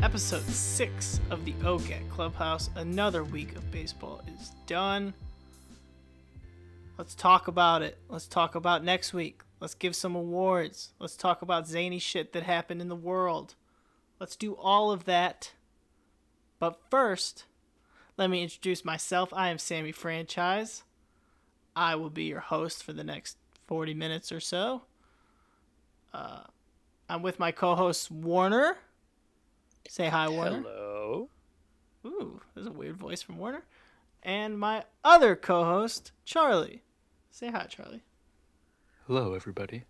Episode 6 of the OGAT Clubhouse. Another week of baseball is done. Let's talk about it. Let's talk about next week. Let's give some awards. Let's talk about zany shit that happened in the world. Let's do all of that. But first, let me introduce myself. I am Sammy Franchise. I will be your host for the next 40 minutes or so. Uh, I'm with my co-host Warner. Say hi, Warner. Hello. Ooh, there's a weird voice from Warner. And my other co-host Charlie. Say hi, Charlie. Hello, everybody.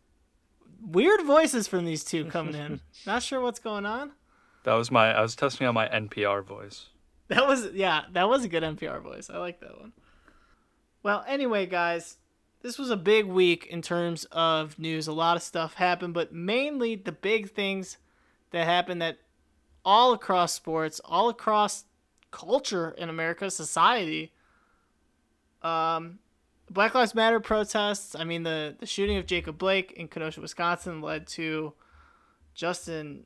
Weird voices from these two coming in. Not sure what's going on. That was my. I was testing out my NPR voice. That was yeah, that was a good NPR voice. I like that one. Well, anyway, guys, this was a big week in terms of news. A lot of stuff happened, but mainly the big things that happened that all across sports, all across culture in America, society. Um, Black Lives Matter protests. I mean, the the shooting of Jacob Blake in Kenosha, Wisconsin, led to Justin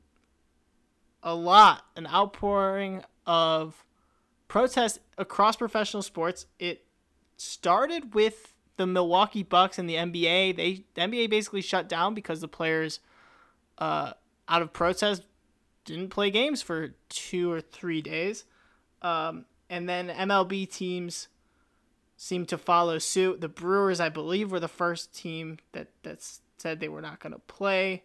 a lot, an outpouring of protests across professional sports. It started with the Milwaukee Bucks and the NBA. They the NBA basically shut down because the players, uh, out of protest, didn't play games for two or three days, um, and then MLB teams seemed to follow suit. The Brewers, I believe, were the first team that that said they were not going to play.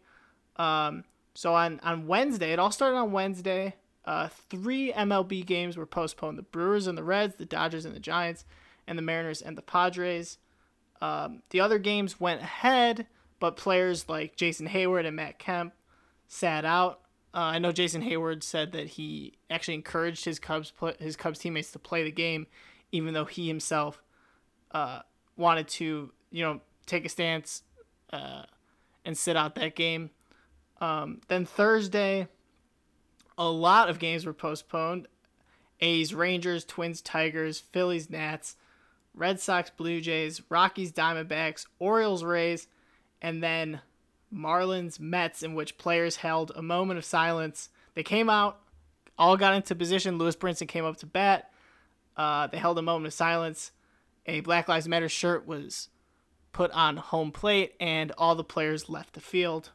Um, so on on Wednesday, it all started on Wednesday. Uh, three MLB games were postponed: the Brewers and the Reds, the Dodgers and the Giants, and the Mariners and the Padres. Um, the other games went ahead, but players like Jason Heyward and Matt Kemp sat out. Uh, I know Jason Heyward said that he actually encouraged his Cubs his Cubs teammates to play the game, even though he himself uh, wanted to, you know, take a stance uh, and sit out that game. Um, then Thursday, a lot of games were postponed. A's, Rangers, Twins, Tigers, Phillies, Nats, Red Sox, Blue Jays, Rockies, Diamondbacks, Orioles, Rays, and then Marlins, Mets, in which players held a moment of silence. They came out, all got into position. Lewis Brinson came up to bat. Uh, they held a moment of silence. A Black Lives Matter shirt was put on home plate, and all the players left the field.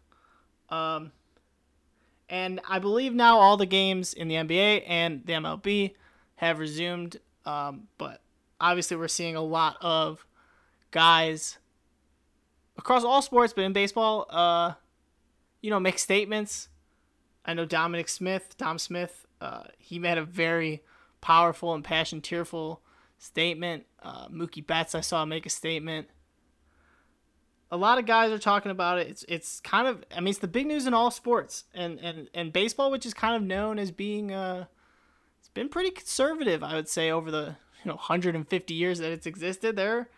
Um, and I believe now all the games in the NBA and the MLB have resumed. Um, but obviously, we're seeing a lot of guys across all sports, but in baseball, uh, you know, make statements. I know Dominic Smith, Dom Smith, uh, he made a very powerful, impassioned, tearful statement. Uh, Mookie Betts, I saw make a statement. A lot of guys are talking about it. It's it's kind of I mean it's the big news in all sports and and and baseball, which is kind of known as being uh, it's been pretty conservative, I would say, over the you know 150 years that it's existed. There,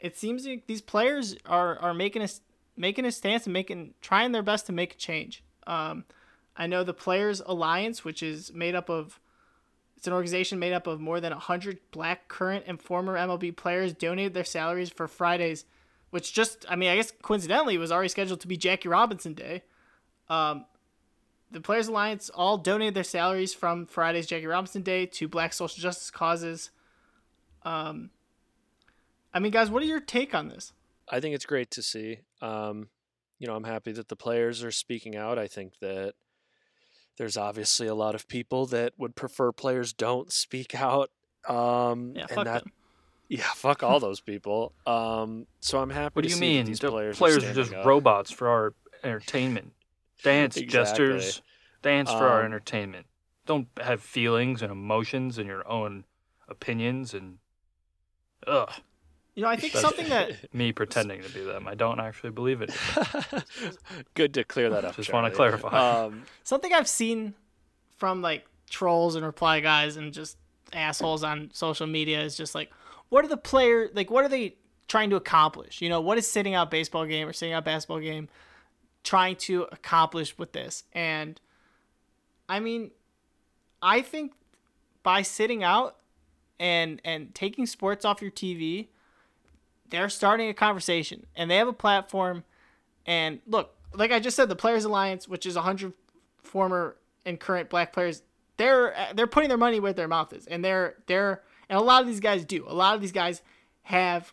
it seems like these players are are making a making a stance and making trying their best to make a change. Um, I know the Players Alliance, which is made up of it's an organization made up of more than 100 black current and former MLB players donated their salaries for Fridays, which just, I mean, I guess coincidentally was already scheduled to be Jackie Robinson Day. Um, the Players Alliance all donated their salaries from Friday's Jackie Robinson Day to black social justice causes. Um, I mean, guys, what are your take on this? I think it's great to see. Um, you know, I'm happy that the players are speaking out. I think that there's obviously a lot of people that would prefer players don't speak out. Um, Yeah, and fuck that, them. yeah, fuck all those people. Um, so I'm happy. What do you see mean? These The players, players, are, are just up. robots for our entertainment. Dance, Exactly. gestures, dance for our Um, entertainment. Don't have feelings and emotions and your own opinions and ugh. You know, I think That's something that me pretending to be them. I don't actually believe it. Good to clear that up. Just wanna clarify. Um, something I've seen from like trolls and reply guys and just assholes on social media is just like, what are the player like? What are they trying to accomplish? You know, what is sitting out baseball game or sitting out basketball game trying to accomplish with this? And I mean, I think by sitting out and and taking sports off your TV, they're starting a conversation and they have a platform. And look, like I just said, the Players Alliance, which is 100 former and current black players, they're they're putting their money where their mouth is, and they're they're and a lot of these guys do. A lot of these guys have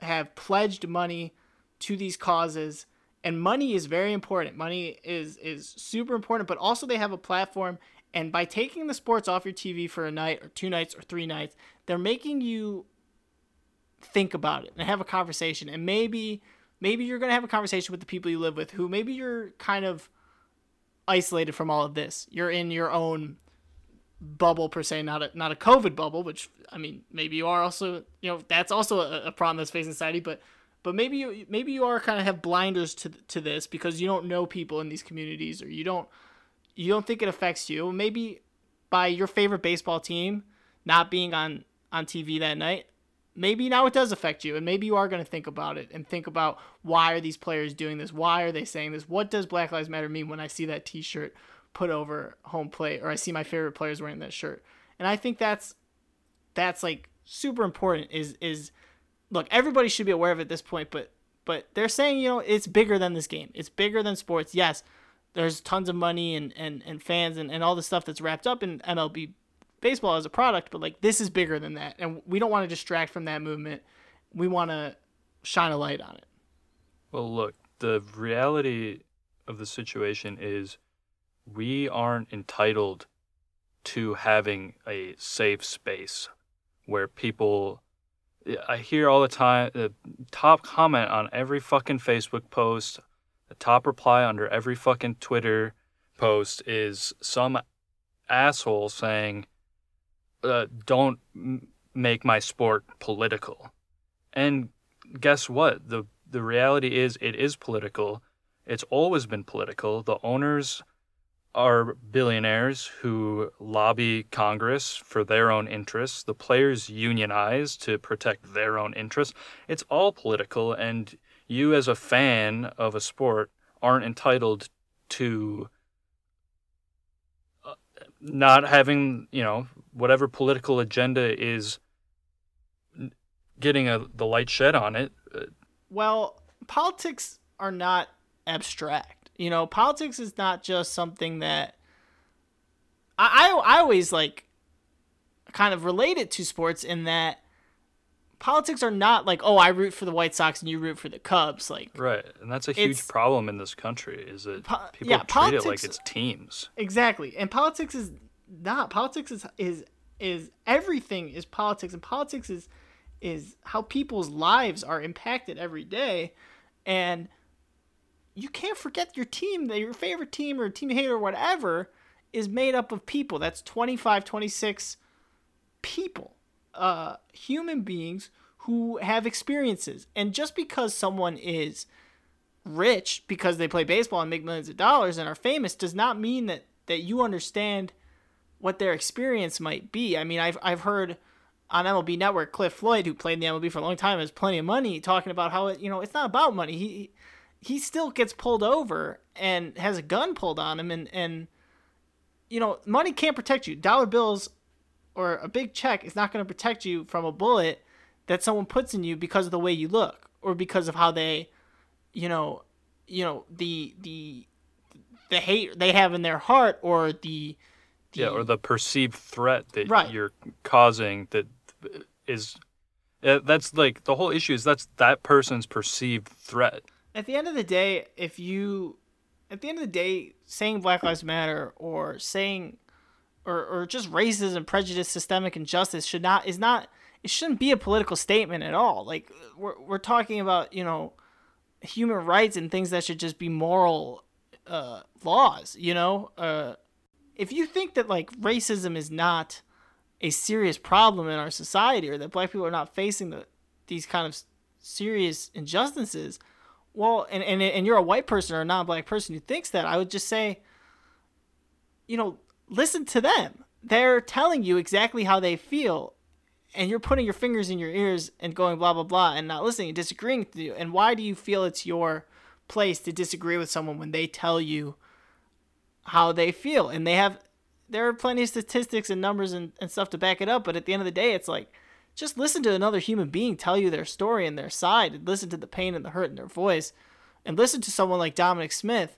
have pledged money to these causes and money is very important money is is super important but also they have a platform and by taking the sports off your tv for a night or two nights or three nights they're making you think about it and have a conversation and maybe maybe you're going to have a conversation with the people you live with who maybe you're kind of isolated from all of this you're in your own bubble per se, not a not a COVID bubble, which I mean maybe you are also you know that's also a, a problem that's facing society, but but maybe you maybe you are kind of have blinders to to this because you don't know people in these communities or you don't you don't think it affects you. Maybe by your favorite baseball team not being on on TV that night, maybe now it does affect you and maybe you are going to think about it and think about why are these players doing this? Why are they saying this? What does Black Lives Matter mean when I see that t-shirt? put over home plate or I see my favorite players wearing that shirt. And I think that's that's like super important is is look, everybody should be aware of it at this point, but but they're saying, you know, it's bigger than this game. It's bigger than sports. Yes, there's tons of money and, and, and fans and, and all the stuff that's wrapped up in MLB baseball as a product, but like this is bigger than that. And we don't want to distract from that movement. We want to shine a light on it. Well, look, the reality of the situation is we aren't entitled to having a safe space where people I hear all the time the top comment on every fucking Facebook post, the top reply under every fucking Twitter post is some asshole saying, uh, "Don't m- make my sport political." And guess what? the The reality is, it is political. It's always been political. The owners are billionaires who lobby Congress for their own interests. The players unionize to protect their own interests. It's all political, and you, as a fan of a sport, aren't entitled to uh, not having, you know, whatever political agenda is getting a, the light shed on it. Uh, well, politics are not abstract you know, politics is not just something that I I, I always like kind of relate it to sports in that politics are not like oh I root for the White Sox and you root for the Cubs like right and that's a huge problem in this country is that po- people yeah, treat politics, it like it's teams exactly and politics is not politics is is is everything is politics and politics is is how people's lives are impacted every day and you can't forget your team, that your favorite team or team hater or whatever is made up of people. That's 25, 26 people, uh, human beings who have experiences. And just because someone is rich because they play baseball and make millions of dollars and are famous does not mean that, that you understand what their experience might be. I mean, I've, I've heard on MLB Network, Cliff Floyd, who played in the MLB for a long time, has plenty of money, talking about how it, you know, it's not about money. He he still gets pulled over and has a gun pulled on him and and you know money can't protect you dollar bills or a big check is not going to protect you from a bullet that someone puts in you because of the way you look or because of how they you know you know the the the hate they have in their heart or the, the yeah or the perceived threat that right. you're causing that is uh, that's like the whole issue is that's that person's perceived threat at the end of the day, if you, at the end of the day, saying Black Lives Matter or saying, or, or just racism, prejudice, systemic injustice should not, is not, it shouldn't be a political statement at all. Like, we're, we're talking about, you know, human rights and things that should just be moral uh, laws, you know? Uh, if you think that, like, racism is not a serious problem in our society or that black people are not facing the, these kind of serious injustices, well, and, and and you're a white person or a non-black person who thinks that, I would just say, you know, listen to them. they're telling you exactly how they feel and you're putting your fingers in your ears and going blah blah blah and not listening and disagreeing with you and why do you feel it's your place to disagree with someone when they tell you how they feel. And they have there are plenty of statistics and numbers and, and stuff to back it up but at the end of the day it's like just listen to another human being tell you their story and their side and listen to the pain and the hurt in their voice and listen to someone like dominic smith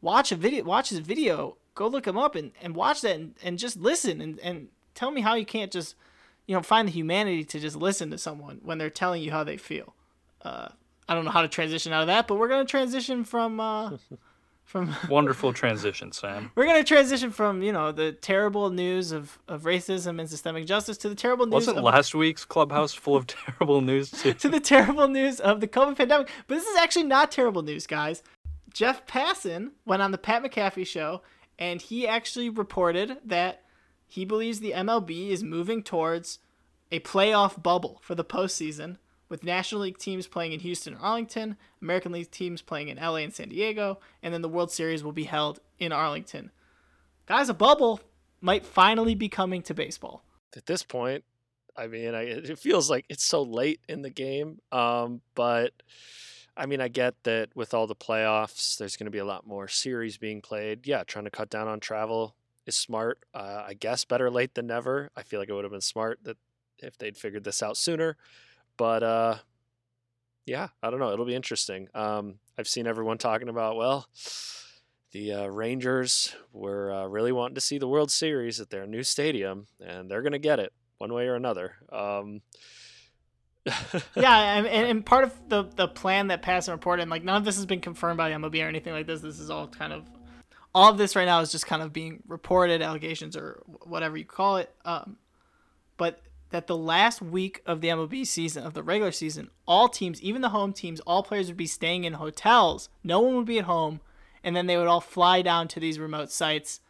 watch a video watch his video go look him up and, and watch that and, and just listen and, and tell me how you can't just you know find the humanity to just listen to someone when they're telling you how they feel. Uh, i don't know how to transition out of that but we're going to transition from uh, from Wonderful transition, Sam. we're going to transition from you know the terrible news of, of racism and systemic justice to the terrible news Wasn't of, last week's clubhouse full of terrible news too? to the terrible news of the covid pandemic but this is actually not terrible news guys jeff passan went on the pat mcafee show and he actually reported that he believes the mlb is moving towards a playoff bubble for the postseason with National League teams playing in Houston or Arlington, American League teams playing in LA and San Diego, and then the World Series will be held in Arlington. Guys, a bubble might finally be coming to baseball. At this point, I mean, I, it feels like it's so late in the game. Um, but I mean, I get that with all the playoffs, there's going to be a lot more series being played. Yeah, trying to cut down on travel is smart. Uh, I guess better late than never. I feel like it would have been smart that if they'd figured this out sooner. But uh, yeah, I don't know. It'll be interesting. Um, I've seen everyone talking about well, the uh, Rangers were uh, really wanting to see the World Series at their new stadium, and they're going to get it one way or another. Um, yeah, and, and part of the the plan that Passan reported, and like none of this has been confirmed by MLB or anything like this. This is all kind of all of this right now is just kind of being reported, allegations or whatever you call it. Um, but that the last week of the MLB season of the regular season, all teams, even the home teams, all players would be staying in hotels. No one would be at home, and then they would all fly down to these remote sites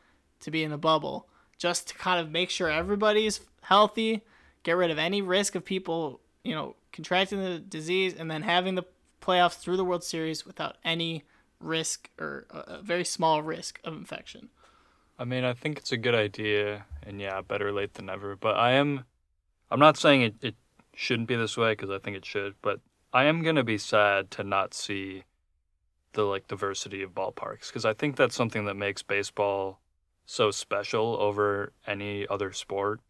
to be in a bubble, just to kind of make sure everybody's healthy, get rid of any risk of people, you know, contracting the disease, and then having the playoffs through the World Series without any risk or a a very small risk of infection. I mean, I think it's a good idea, and yeah, better late than never. But I am, I'm not saying it, it shouldn't be this way because I think it should, but I am gonna be sad to not see the like diversity of ballparks because I think that's something that makes baseball so special over any other sport.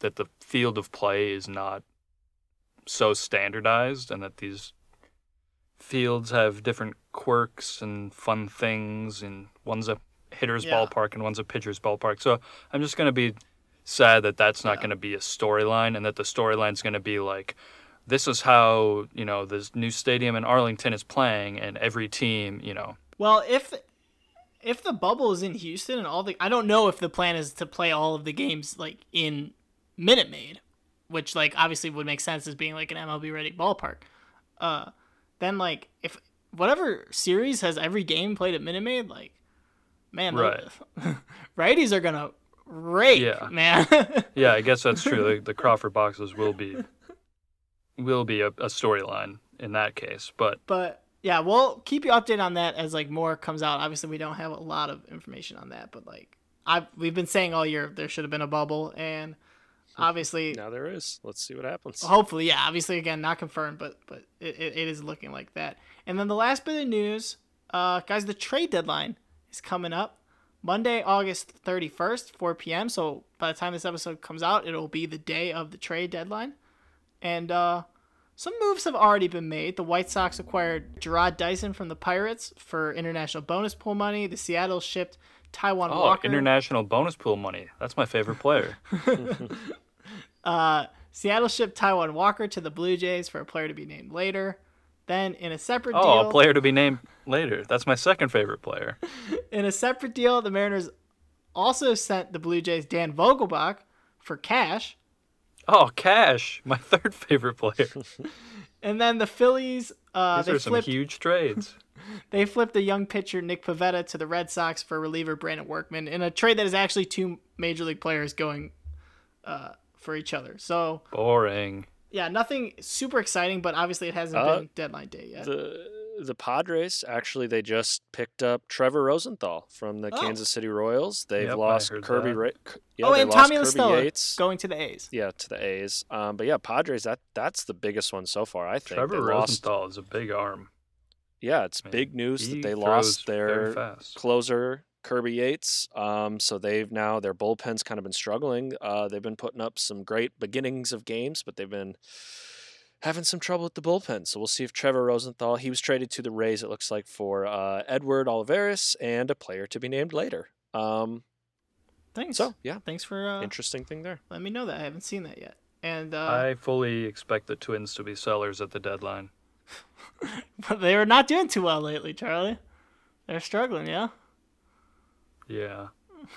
That the field of play is not so standardized, and that these fields have different quirks and fun things, and one's a hitter's Yeah. ballpark and one's a pitcher's ballpark. So I'm just gonna be sad that that's not Yeah. gonna be a storyline, and that the storyline's gonna be like, this is how you know this new stadium in Arlington is playing, and every team, you know, Well, if if the bubble is in Houston and all the I don't know if the plan is to play all of the games like in Minute Maid, which like obviously would make sense as being like an MLB ready ballpark. Uh then like if whatever series has every game played at Minute Maid, like man, Right. righties are gonna rake, Yeah. man. Yeah, I guess that's true. the, the Crawford boxes will be will be a, a storyline in that case, but but yeah, we'll keep you updated on that as like more comes out. Obviously, we don't have a lot of information on that, but like I we've been saying all year there should have been a bubble, and obviously, now there is. Let's see what happens. hopefully, yeah, obviously again not confirmed, but but it, it, it is looking like that. And then the last bit of news, uh, guys, the trade deadline is coming up Monday, August thirty first, four p.m. So by the time this episode comes out, it'll be the day of the trade deadline, and uh. Some moves have already been made. The White Sox acquired Jarrod Dyson from the Pirates for international bonus pool money. The Seattle shipped Taijuan oh, Walker. international bonus pool money. That's my favorite player. Uh, Seattle shipped Taijuan Walker to the Blue Jays for a player to be named later. Then, in a separate oh, deal, a player to be named later. That's my second favorite player. in a separate deal, the Mariners also sent the Blue Jays Dan Vogelbach for cash. Oh, Cash, my third favorite player. And then the Phillies, uh, These they are some huge trades. they flipped a young pitcher Nick Pivetta to the Red Sox for reliever Brandon Workman in a trade that is actually two major league players going uh, for each other. So Boring. Yeah, nothing super exciting, but obviously it hasn't Uh, been deadline day yet. the the Padres actually they just picked up Trevor Rosenthal from the Oh. Kansas City Royals. They've Yep, I lost heard Kirby. that. Ra- K- yeah, oh, they and lost Tommy La Kirby Stella Yates. going to the A's. Yeah, to the A's. Um, but yeah, Padres. That that's the biggest one so far. I think Trevor they lost. Rosenthal is a big arm. Yeah, it's Man, big news He that they throws lost very their fast. closer Kirby Yates. Um, so they've now their bullpen's kind of been struggling. Uh, they've been putting up some great beginnings of games, but they've been having some trouble with the bullpen. So we'll see if Trevor Rosenthal. He was traded to the Rays. It looks like for uh, Edward Olivares and a player to be named later. Um, Thanks. so yeah, Thanks for uh, interesting thing there. let me know that. I haven't seen that yet. And uh, I fully expect the Twins to be sellers at the deadline. but they are not doing too well lately, Charlie. They're struggling, yeah. Yeah.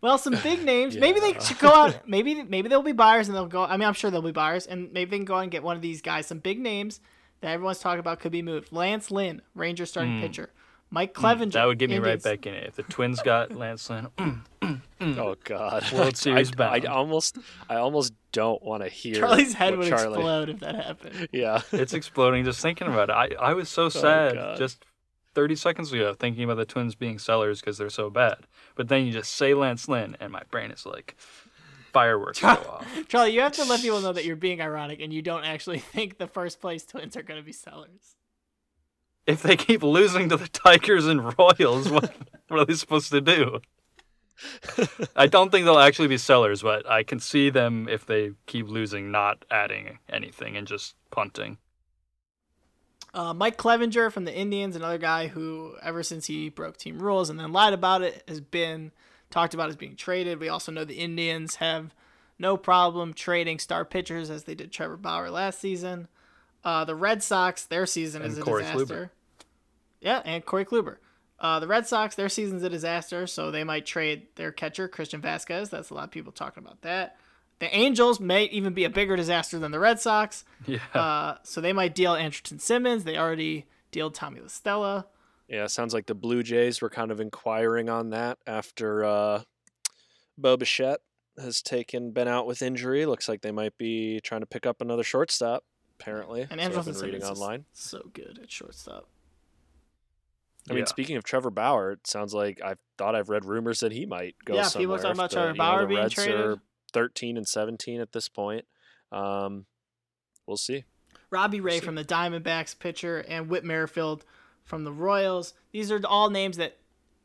Well, some big names. Maybe they should go out. Maybe maybe they'll be buyers and they'll go. I mean, I'm sure they'll be buyers, and maybe they can go out and get one of these guys. Some big names that everyone's talking about could be moved. Lance Lynn, Ranger starting hmm. pitcher. Mike hmm. Clevinger. Hmm. That would get me right back in it. If the Twins got Lance Lynn, mm, mm, mm. Oh God, World I- Series I, I bound. almost, I almost don't want to hear. Charlie's head would Charlie- explode if that happened. Yeah. it's exploding just thinking about it. I, I was so oh, sad God. just 30 seconds ago thinking about the Twins being sellers because they're so bad. But then you just say Lance Lynn, and my brain is like fireworks go off. Charlie, you have to let people know that you're being ironic and you don't actually think the first place Twins are going to be sellers. If they keep losing to the Tigers and Royals, what, what are they supposed to do? I don't think they'll actually be sellers, but I can see them if they keep losing, not adding anything and just punting. Uh, Mike Clevinger from the Indians, another guy who, ever since he broke team rules and then lied about it, has been talked about as being traded. We also know the Indians have no problem trading star pitchers as they did Trevor Bauer last season. Uh, the Red Sox, their season is a Corey disaster. Yeah, and Corey Kluber. Uh, the Red Sox, their season's a disaster, so they might trade their catcher, Christian Vazquez. That's a lot of people talking about that. The Angels may even be a bigger disaster than the Red Sox. Yeah. Uh, so they might deal Andrelton Simmons. They already deal Tommy La Stella. Yeah, sounds like the Blue Jays were kind of inquiring on that after uh, Bo Bichette has taken been out with injury. Looks like they might be trying to pick up another shortstop. Apparently, And so Andrelton been reading Simmons is online. so good at shortstop. I mean, Yeah. speaking of Trevor Bauer, it sounds like I thought I've read rumors that he might go Yeah, somewhere. people talking about Trevor you know, Bauer being Reds traded. Are Thirteen and seventeen at this point. Um, we'll see. Robbie Ray see. from the Diamondbacks pitcher and Whit Merrifield from the Royals. These are all names that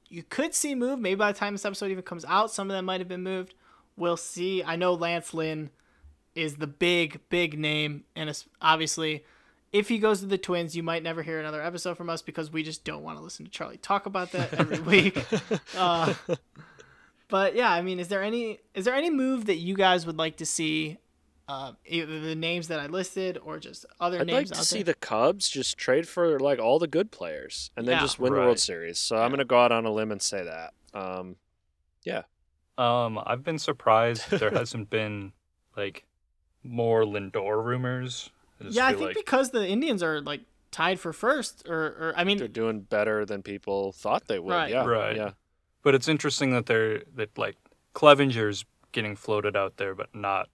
you could see move. Maybe by the time this episode even comes out, some of them might have been moved. We'll see. I know Lance Lynn is the big, big name, and it's obviously, if he goes to the Twins, you might never hear another episode from us because we just don't want to listen to Charlie talk about that every week. Uh, but yeah, I mean, is there any is there any move that you guys would like to see? Uh, either the names that I listed or just other I'd like to out see there. the Cubs just trade for like all the good players and then Yeah. just win the World Series. So I'm gonna go out on a limb and say that. Um, yeah. Um, I've been surprised there hasn't been like more Lindor rumors. just yeah, I think like because the Indians are like tied for first, or, or I mean, they're doing better than people thought they would. Right. Yeah, Right. Yeah, But it's interesting that they're that like Clevinger's getting floated out there, but not.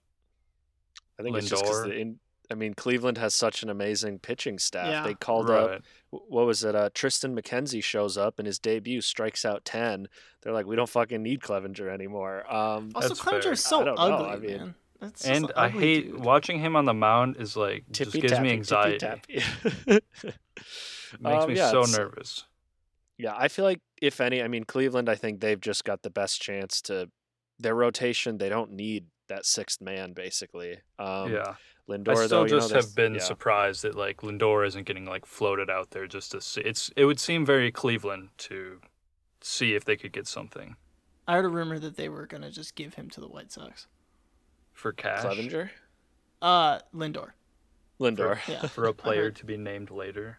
I think it's just because the in, I mean Cleveland has such an amazing pitching staff. Yeah. They called up Right. wh- what was it? Uh, Tristan McKenzie shows up in his debut, strikes out ten. They're like, we don't fucking need Clevinger anymore. Um, also That's Clevinger fair. is so I don't know, ugly, I mean- man. That's And an I hate dude. watching him on the mound. Is like just tippy gives tappy, me anxiety. tippy tappy. Makes Um, me yeah, so nervous. Yeah, I feel like if any, I mean Cleveland, I think they've just got the best chance to their rotation. They don't need that sixth man basically. Um, yeah. Lindor I though, still you know, just have been yeah. surprised that like Lindor isn't getting like floated out there just to see. It's it would seem very Cleveland to see if they could get something I heard a rumor that they were gonna just give him to the White Sox. for cash Clevinger, Uh, Lindor. Lindor. Yeah, for a player to be named later.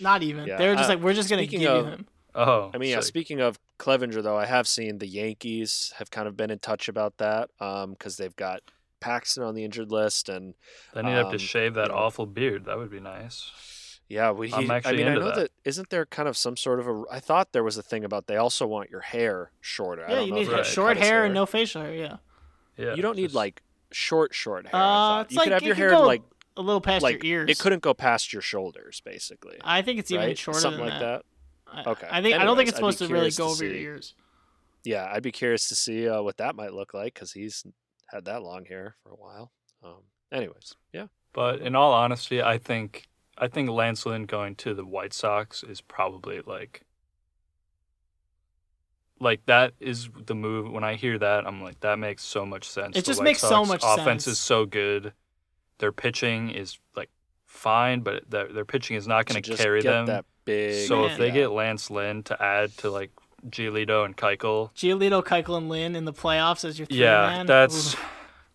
not even. Yeah, They're just uh, like, we're just gonna give speaking you of- him. Oh, I mean, yeah. sick. Speaking of Clevinger, though, I have seen the Yankees have kind of been in touch about that because they've got Paxton on the injured list, and then you'd have um, to shave that you know. awful beard. That would be nice. yeah, we. I'm I actually mean, I know that. that isn't there kind of some sort of a. I thought there was a thing about they also want your hair shorter. I Yeah, don't you know need Right. short cut his hair and no facial hair. Yeah. Yeah, you don't need just- like short, short hair. Uh, thought. it's you like could have your hair go like a little past like your ears. it couldn't go past your shoulders, basically. I think it's even right? shorter Something than like that. that. I- Okay. I think I don't think it's supposed to really go to over your ears. Yeah, I'd be curious to see uh, what that might look like because he's had that long hair for a while. Um, anyways, yeah. But in all honesty, I think I think Lance Lynn going to the White Sox is probably like like that is the move. When I hear that, I'm like, that makes so much sense. It The just White makes so Sox much offense sense. is so good. Their pitching is like fine, but their their pitching is not going To to carry get them. that big. so Man. if they yeah. get Lance Lynn to add to like Giolito and Keuchel, Giolito, Keuchel, and Lynn in the playoffs as your three yeah, man. that's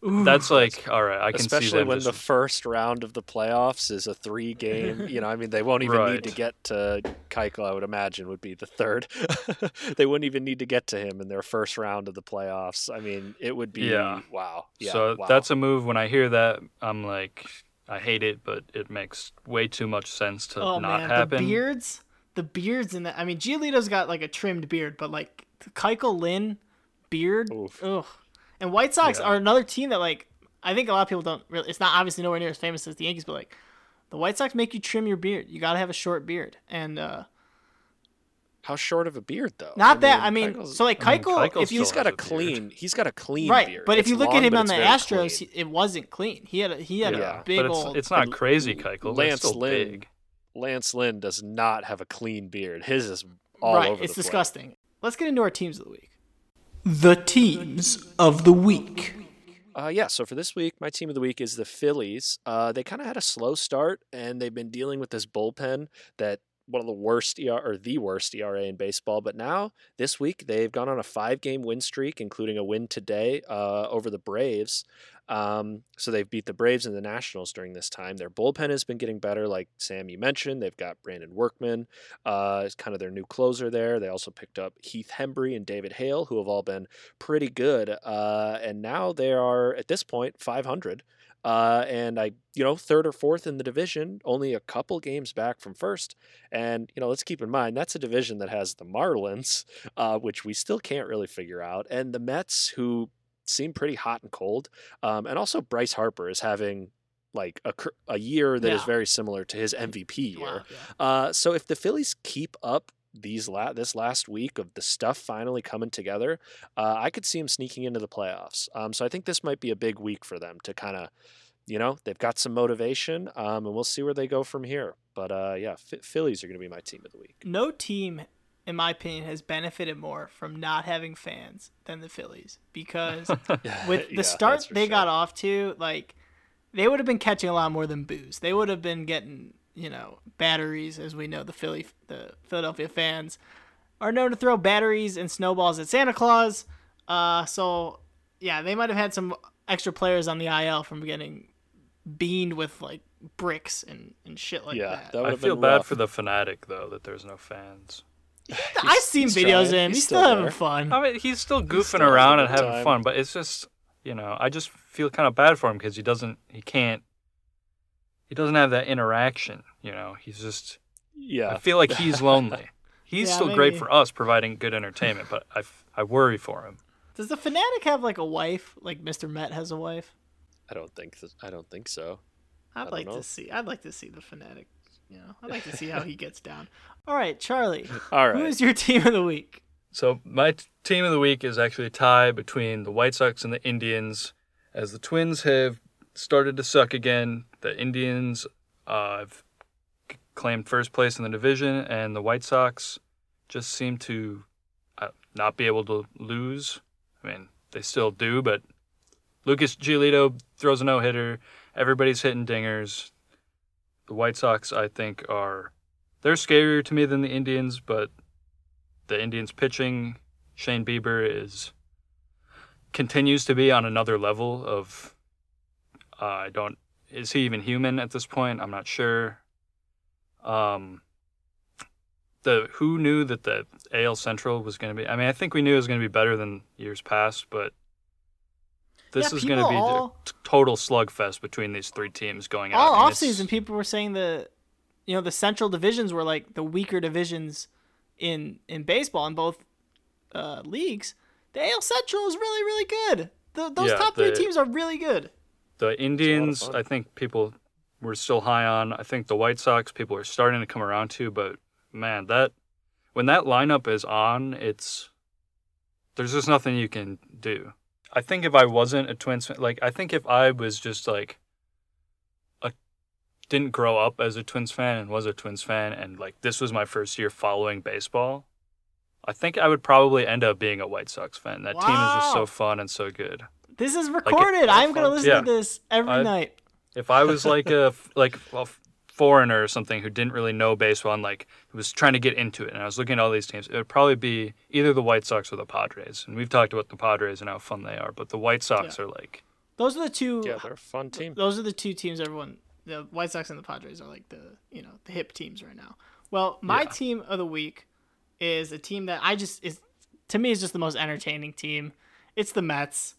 Ooh. that's like all right. I can see Especially them when just the first round of the playoffs is a three game, you know, I mean, they won't even need to get to Keuchel, I would imagine, would be the third. they wouldn't even need to get to him in their first round of the playoffs. I mean, it would be, Yeah. wow. Yeah, so wow. that's a move. When I hear that, I'm like, I hate it, but it makes way too much sense to oh not man, happen. the beards, the beards in that. I mean, Giolito's got like a trimmed beard, but like the Keuchel, Lynn beard, Oof. ugh. And White Sox Yeah. are another team that like I think a lot of people don't really. It's not obviously nowhere near as famous as the Yankees, but like the White Sox make you trim your beard. You got to have a short beard, and uh How short of a beard, though? not that. I mean, Keuchel's- so like I mean, Keuchel, Keuchel if you he's still got a has a beard. clean, he's got a clean right, beard. but if It's you look long, at him on the very Astros, clean. he- it wasn't clean. He had a he had yeah, a big but it's, old. it's not crazy, Keuchel. Lance Lance Lynn big. Lance Lynn does not have a clean beard. His is all right, over it's the place. disgusting. Let's get into our teams of the week. The teams of the week. Uh, yeah, so for this week, my team of the week is the Phillies. Uh, they kind of had a slow start, and they've been dealing with this bullpen that one of the worst ER or the worst ERA in baseball. But now this week, they've gone on a five-game win streak, including a win today uh, over the Braves. Um, so they've beat the Braves and the Nationals during this time. Their bullpen has been getting better, like Sam you mentioned. They've got Brandon Workman, uh, is kind of their new closer there. They also picked up Heath Hembree and David Hale, who have all been pretty good. Uh, and now they are at this point 500. Uh, and I, you know, third or fourth in the division, only a couple games back from first. And you know, let's keep in mind that's a division that has the Marlins, uh, which we still can't really figure out, and the Mets, who seem pretty hot and cold. Um, and also Bryce Harper is having like a, a year that is Yeah. very similar to his MVP year. Wow, yeah. Uh, so if the Phillies keep up these la- this last week of the stuff finally coming together, uh, I could see them sneaking into the playoffs. Um, so I think this might be a big week for them to kind of, you know, they've got some motivation, um, and we'll see where they go from here. But uh, yeah, Ph- Phillies are going to be my team of the week. No team, in my opinion, has benefited more from not having fans than the Phillies because with the Yeah, start they sure. got off to, like they would have been catching a lot more than booze. They would have been getting, you know, batteries, as we know the Philly, the Philadelphia fans are known to throw batteries and snowballs at Santa Claus. Uh, so yeah, they might have had some extra players on the IL from getting beamed with like bricks and, and shit like yeah, that. that I feel bad rough. for the fanatic though that there's no fans. I've seen he's videos of trying. him. He's, He's still, still having fun. I mean, he's still goofing still around and having time. fun, but it's just you know, I just feel kind of bad for him because he doesn't, he can't, he doesn't have that interaction. You know, he's just. Yeah, I feel like he's lonely. He's Yeah, still great for us, providing good entertainment, but I, I worry for him. Does the fanatic have like a wife? Like Mr. Met has a wife? I don't think th- I don't think so. I'd like know. to see. I'd like to see the fanatic. You know, I'd like to see how he gets down. All right, Charlie. All Who right, is your team of the week? So my t- team of the week is actually a tie between the White Sox and the Indians, as the Twins have started to suck again. The Indians uh, have claimed first place in the division, and the White Sox just seem to uh, not be able to lose. I mean, they still do, but Lucas Giolito throws a no hitter. Everybody's hitting dingers. The White Sox, I think, are they're scarier to me than the Indians, but the Indians pitching, Shane Bieber is continues to be on another level of uh, I don't is he even human at this point? I'm not sure. Um the who knew that the AL Central was going to be I mean I think we knew it was going to be better than years past, but this Yeah, is going to be all- t- total slugfest between these three teams going out. All and it's- offseason, people were saying the, you know, the Central divisions were like the weaker divisions in in baseball in both uh, leagues. The AL Central is really really good. The, those Yeah, top three the- teams are really good. The Indians. I think people we're still high on. I think the White Sox people are starting to come around to, but man, that when that lineup is on, it's there's just nothing you can do. I think if I wasn't a Twins fan, like I think if I was just like a didn't grow up as a Twins fan and was a Twins fan and like this was my first year following baseball, I think I would probably end up being a White Sox fan. That team is just so fun and so good. This is recorded. I'm gonna listen Yeah. to this every I- night. If I was like a like a foreigner or something who didn't really know baseball and like was trying to get into it, and I was looking at all these teams, it would probably be either the White Sox or the Padres. And we've talked about the Padres and how fun they are, but the White Sox are like Those are the two. Yeah, they're a fun team. Those are the two teams everyone. The White Sox and the Padres are like the you know the hip teams right now. Well, my Yeah. team of the week is a team that I just is to me is just the most entertaining team. It's the Mets.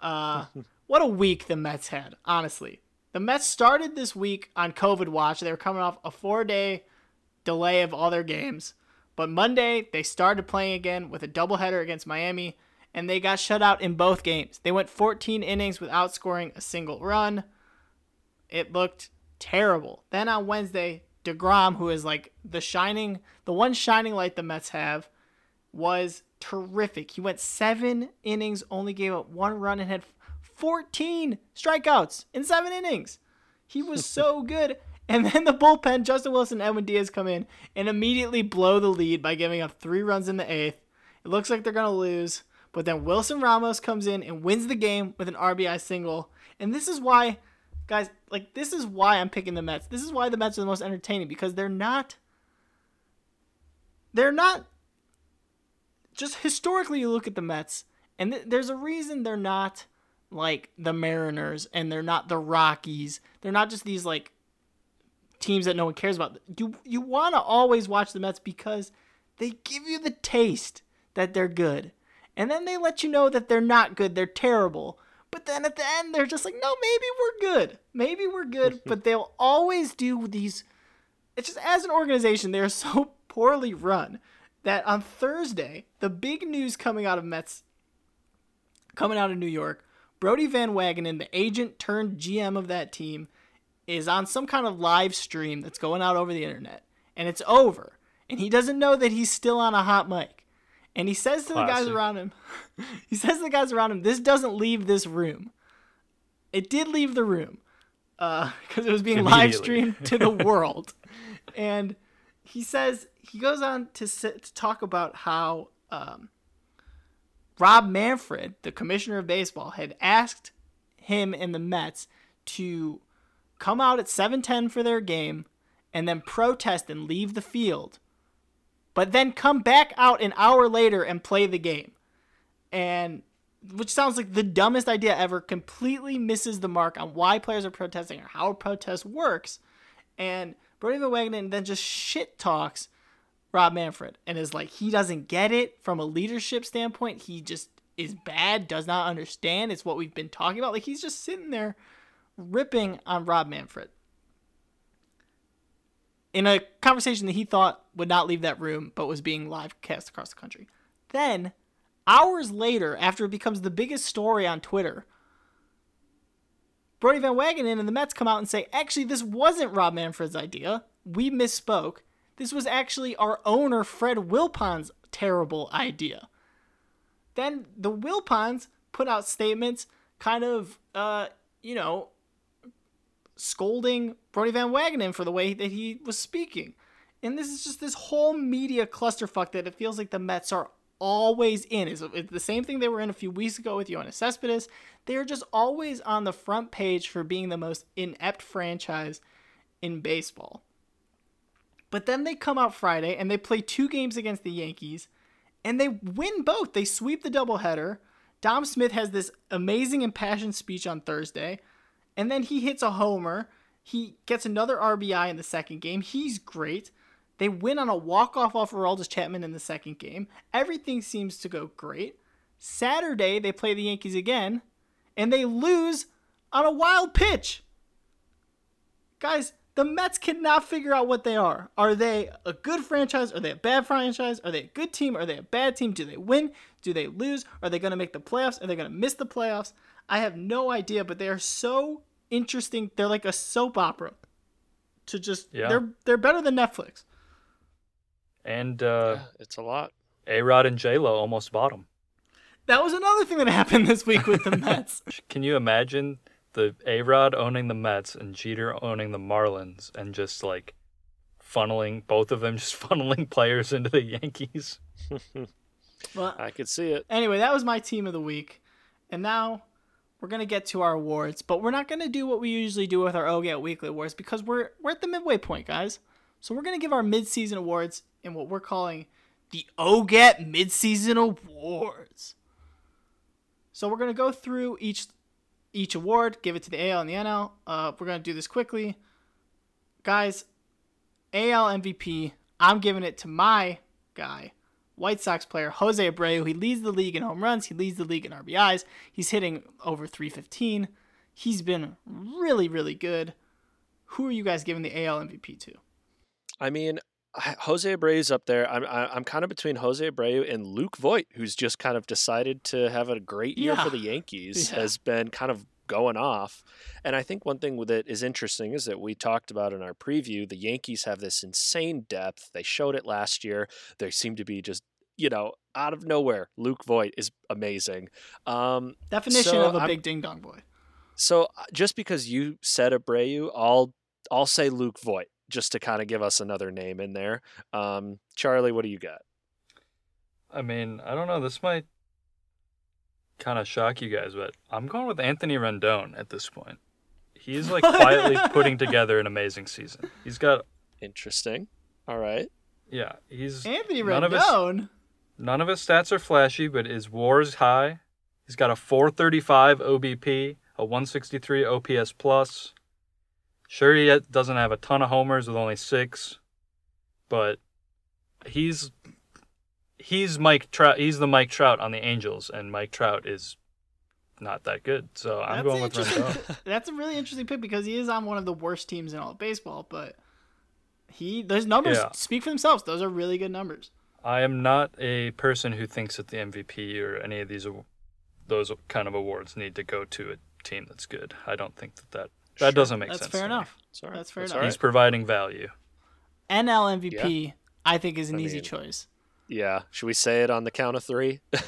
Uh, what a week the Mets had, honestly. The Mets started this week on COVID watch. They were coming off a four day delay of all their games. But Monday, they started playing again with a doubleheader against Miami, and they got shut out in both games. They went 14 innings without scoring a single run. It looked terrible. Then on Wednesday, DeGrom, who is like the shining, the one shining light the Mets have, was terrific. He went seven innings, only gave up one run, and had 14 strikeouts in seven innings. He was so good. And then the bullpen, Justin Wilson and Edwin Diaz come in and immediately blow the lead by giving up three runs in the eighth. It looks like they're going to lose. But then Wilson Ramos comes in and wins the game with an RBI single. And this is why, guys, like, this is why I'm picking the Mets. This is why the Mets are the most entertaining because they're not. They're not. Just historically, you look at the Mets, and th- there's a reason they're not like the Mariners and they're not the Rockies. They're not just these like teams that no one cares about. You you want to always watch the Mets because they give you the taste that they're good. And then they let you know that they're not good, they're terrible. But then at the end they're just like, "No, maybe we're good. Maybe we're good." but they'll always do these it's just as an organization they're so poorly run that on Thursday, the big news coming out of Mets coming out of New York, Brodie Van Wagenen, the agent turned GM of that team, is on some kind of live stream that's going out over the internet, and it's over. And he doesn't know that he's still on a hot mic. And he says to the guys around him, he says to the guys around him, this doesn't leave this room. It did leave the room uh, because it was being live streamed to the world. and he says, he goes on to, sit, to talk about how um, Rob Manfred, the commissioner of baseball, had asked him and the Mets to come out at 7:10 for their game and then protest and leave the field. But then come back out an hour later and play the game. And which sounds like the dumbest idea ever, completely misses the mark on why players are protesting or how protest works. And Brodie Van Wagenen then just shit talks Rob Manfred and is like he doesn't get it from a leadership standpoint. He just is bad, does not understand. It's what we've been talking about. Like he's just sitting there ripping on Rob Manfred in a conversation that he thought would not leave that room but was being live cast across the country. Then, hours later, after it becomes the biggest story on Twitter, Brodie Van Wagenen and the Mets come out and say, actually, this wasn't Rob Manfred's idea. We misspoke. This was actually our owner, Fred Wilpon's terrible idea. Then the Wilpons put out statements kind of, uh, you know, scolding Brodie Van Wagenen for the way that he was speaking. And this is just this whole media clusterfuck that it feels like the Mets are always in. It's the same thing they were in a few weeks ago with Yoenis Cespedes. They're just always on the front page for being the most inept franchise in baseball. But then they come out Friday and they play two games against the Yankees and they win both. They sweep the doubleheader. Dom Smith has this amazing impassioned speech on Thursday, and then he hits a homer. He gets another RBI in the second game. He's great. They win on a walk-off off Aroldis Chapman in the second game. Everything seems to go great. Saturday, they play the Yankees again, and they lose on a wild pitch. Guys, the Mets cannot figure out what they are. Are they a good franchise? Are they a bad franchise? Are they a good team? Are they a bad team? Do they win? Do they lose? Are they going to make the playoffs? Are they going to miss the playoffs? I have no idea, but they are so interesting. They're like a soap opera. to just Yeah. they're they're better than Netflix. And uh, yeah, it's a lot. A Rod and J Lo almost bought him. That was another thing that happened this week with the Mets. Can you imagine the A Rod owning the Mets and Jeter owning the Marlins and just like funneling both of them just funneling players into the Yankees? well, I could see it. anyway, that was my team of the week, and now we're gonna get to our awards, but we're not gonna do what we usually do with our OGAT Weekly Awards because we're we're at the midway point, guys. So we're gonna give our mid-season awards in what we're calling the OGAT Mid-Season Awards. So we're gonna go through each each award, give it to the AL and the NL. Uh, we're gonna do this quickly, guys. AL MVP, I'm giving it to my guy, White Sox player Jose Abreu. He leads the league in home runs. He leads the league in RBIs. He's hitting over 315. He's been really, really good. Who are you guys giving the AL MVP to? I mean, Jose Abreu's up there. I'm I- I'm kind of between Jose Abreu and Luke Voit, who's just kind of decided to have a great year Yeah. for the Yankees. Yeah. Has been kind of going off, and I think one thing that is interesting is that we talked about in our preview. The Yankees have this insane depth. They showed it last year. They seem to be just you know out of nowhere. Luke Voit is amazing. Um, Definition So of a I'm- big ding dong boy. so uh, just because you said Abreu, I'll I'll say Luke Voit just to kind of give us another name in there. Um, Charlie, what do you got? I mean, I don't know. This might kind of shock you guys, but I'm going with Anthony Rendon at this point. He's like quietly putting together an amazing season. He's got, Interesting. All right. yeah, he's Anthony none of his Rendon. none of his stats are flashy, but his WAR is high. He's got a 435 OBP, a 163 OPS plus. Sure, he doesn't have a ton of homers with only six, but he's he's Mike Trout. He's the Mike Trout on the Angels, and Mike Trout is not that good. So I'm That's going with Rendon. That's a really interesting pick because he is on one of the worst teams in all of baseball, but he those numbers Yeah. speak for themselves. Those are really good numbers. I am not a person who thinks that the MVP or any of these those kind of awards need to go to a team that's good. I don't think that that, that Sure. doesn't make sense. That's sense. fair to me. enough. That's, all right. That's fair That's enough. all He's providing value. NL MVP, I think, is an I easy mean, choice. Yeah. Should we say it on the count of three?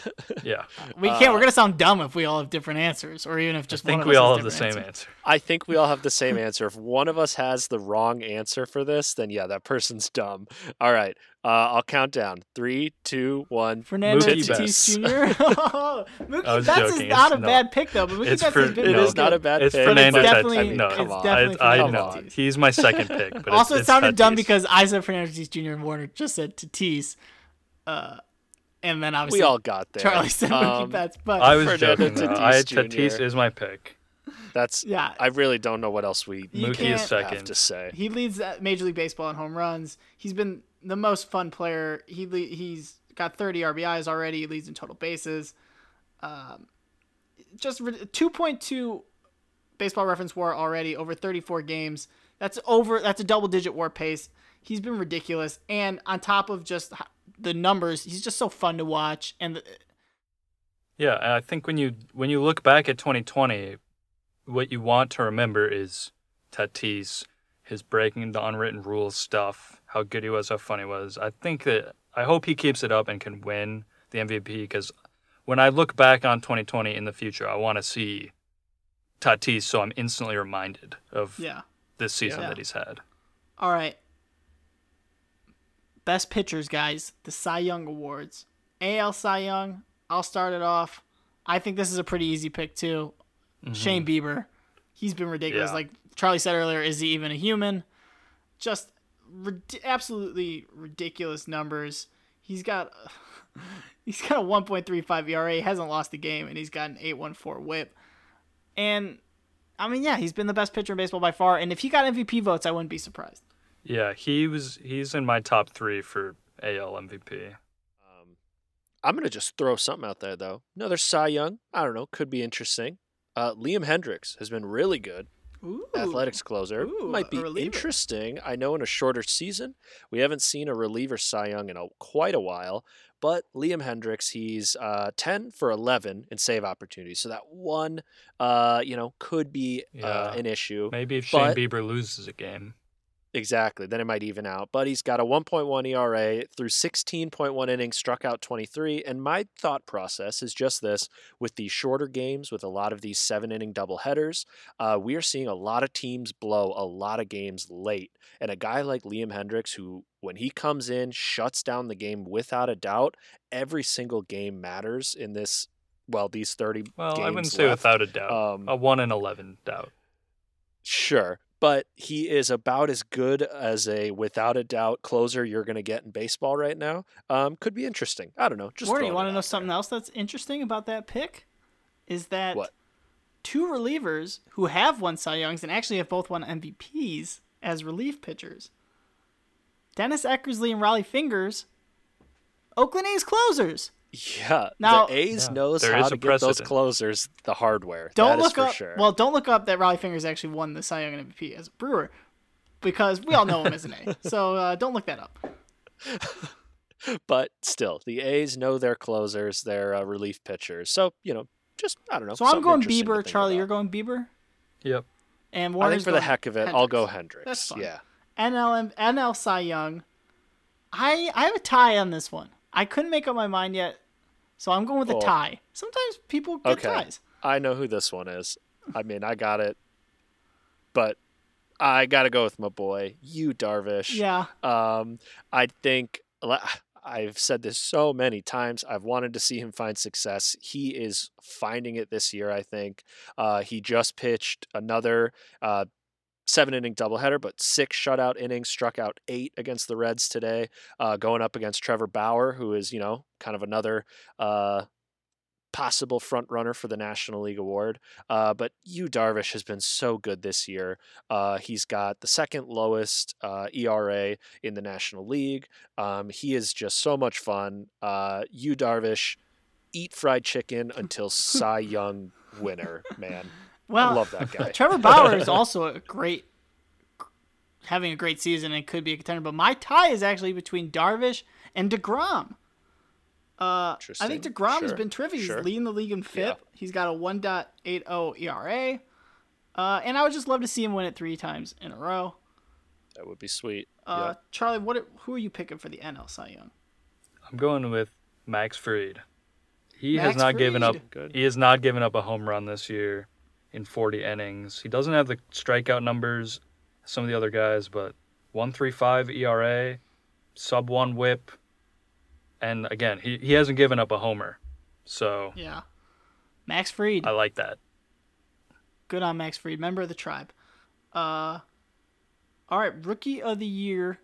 Yeah, We can't. uh, we're gonna sound dumb if we all have different answers, or even if I just one of think we us all has have the same different answer. I think we all have the same answer. If one of us has the wrong answer for this, then yeah, that person's dumb. All right. Uh, I'll count down. Three, two, one. Fernando Mookie Tatis Betts. Jr. Mookie Betts is joking. not a It's- no. bad pick though. But Mookie It's Betts for- has been It really is not a bad pick. It's pick. Fernando but- definitely- I mean, no, come on. definitely I, I know Tatis. he's my second pick, but also, it's, it it's sounded dumb because I said Fernando Tatis Jr. and Warner just said Tatis, uh, and then obviously we all got there. Charlie said Mookie Um, Betts. But I was Fernando joking. Though. I, Tatis Tatis is my pick. That's. yeah, I really don't know what else we Mookie can't- is have to say. he leads uh, Major League Baseball in home runs. He's been the most fun player. He le- he's got 30 RBIs already. He leads in total bases. Um, just re- 2.2 baseball reference WAR already over 34 games. That's over. That's a double digit WAR pace. He's been ridiculous, and on top of just h- the numbers, he's just so fun to watch. And the, Yeah, and I think when you when you look back at 2020, what you want to remember is Tatis, his breaking the unwritten rules stuff, how good he was, how fun he was. I think that I hope he keeps it up and can win the MVP because when I look back on 2020 in the future, I want to see Tatis, so I'm instantly reminded of yeah. this season Yeah. that he's had. All right. Best pitchers, guys. The Cy Young Awards. AL Cy Young. I'll start it off. I think this is a pretty easy pick too. Mm-hmm. Shane Bieber. He's been ridiculous. Yeah. Like Charlie said earlier, is he even a human? Just rid- absolutely ridiculous numbers. He's got he's got a 1.35 ERA. He hasn't lost a game, and he's got an 8.14 WHIP. And I mean, yeah, he's been the best pitcher in baseball by far. And if he got MVP votes, I wouldn't be surprised. Yeah, he was he's in my top three for AL MVP. Um, I'm gonna just throw something out there though. Another Cy Young. I don't know. Could be interesting. Uh, Liam Hendriks has been really good. Ooh. Athletics closer Ooh, might be interesting. I know in a shorter season we haven't seen a reliever Cy Young in a, quite a while, but Liam Hendriks he's uh, 10 for 11 in save opportunities, so that one uh, you know could be uh, Yeah. an issue. Maybe if Shane But- Bieber loses a game. Exactly. Then it might even out. But he's got a 1.1 ERA through 16.1 innings, struck out 23. And my thought process is just this with these shorter games, with a lot of these seven inning doubleheaders, uh, we are seeing a lot of teams blow a lot of games late. And a guy like Liam Hendriks, who when he comes in, shuts down the game without a doubt, every single game matters in this. Well, these 30 Well, games I wouldn't say left. without a doubt. Um, a 1 in 11 doubt. Sure, but he is about as good as a without a doubt closer you're going to get in baseball right now. Um, could be interesting. I don't know. Just Warren, you want to know out something there. else that's interesting about that pick? Is that What? two relievers who have won Cy Youngs and actually have both won MVPs as relief pitchers. Dennis Eckersley and Rollie Fingers, Oakland A's closers. Yeah, Now- the A's Yeah, knows there how is to a get those closers the hardware. Don't That is look for up. sure. Well, don't look up that Rollie Fingers actually won the Cy Young MVP as a Brewer, because we all know him as an A. So uh, don't look that up. but still, the A's know their closers, their uh, relief pitchers. So you know, just I don't know. So I'm going Bieber. Charlie, about. you're going Bieber, Yep. and I think for the heck of it, I'll go Hendriks. Hendriks. That's fine. Yeah. NL NL Cy Young. I I have a tie on this one. I couldn't make up my mind yet, so I'm going with Cool. a tie. Sometimes people get Okay. ties. I know who this one is. I mean, I got it, but I got to go with my boy, Yu Darvish. Yeah, Um, I think I've said this so many times. I've wanted to see him find success. He is finding it this year. I think uh, he just pitched another uh, seven inning doubleheader, but six shutout innings, struck out eight against the Reds today, uh, going up against Trevor Bauer, who is you know kind of another. Uh, possible front runner for the National League Award. Uh, but Yu Darvish has been so good this year. Uh, he's got the second lowest uh, ERA in the National League. Um, he is just so much fun. Uh, Yu Darvish, eat fried chicken until Cy Young winner, man. Well, I love that guy. Trevor Bauer is also a great, having a great season and could be a contender. But my tie is actually between Darvish and Degrom. Uh, I think Interesting. Degrom has been terrific. He's Sure. leading the league in FIP. Yeah. He's got a 1.80 ERA. Uh, and I would just love to see him win it three times in a row. That would be sweet. Uh, Charlie, what? Who are you picking for the NL Cy Young? I'm going with Max Fried. He Max has not given up. Good. He has not given up a home run this year in 40 innings. He doesn't have the strikeout numbers some of the other guys, but 1.35 ERA, sub one WHIP, and again, he, he hasn't given up a homer. So Yeah, Max Fried. I like that. Good on Max Fried, member of the tribe. Uh, all right, rookie of the year.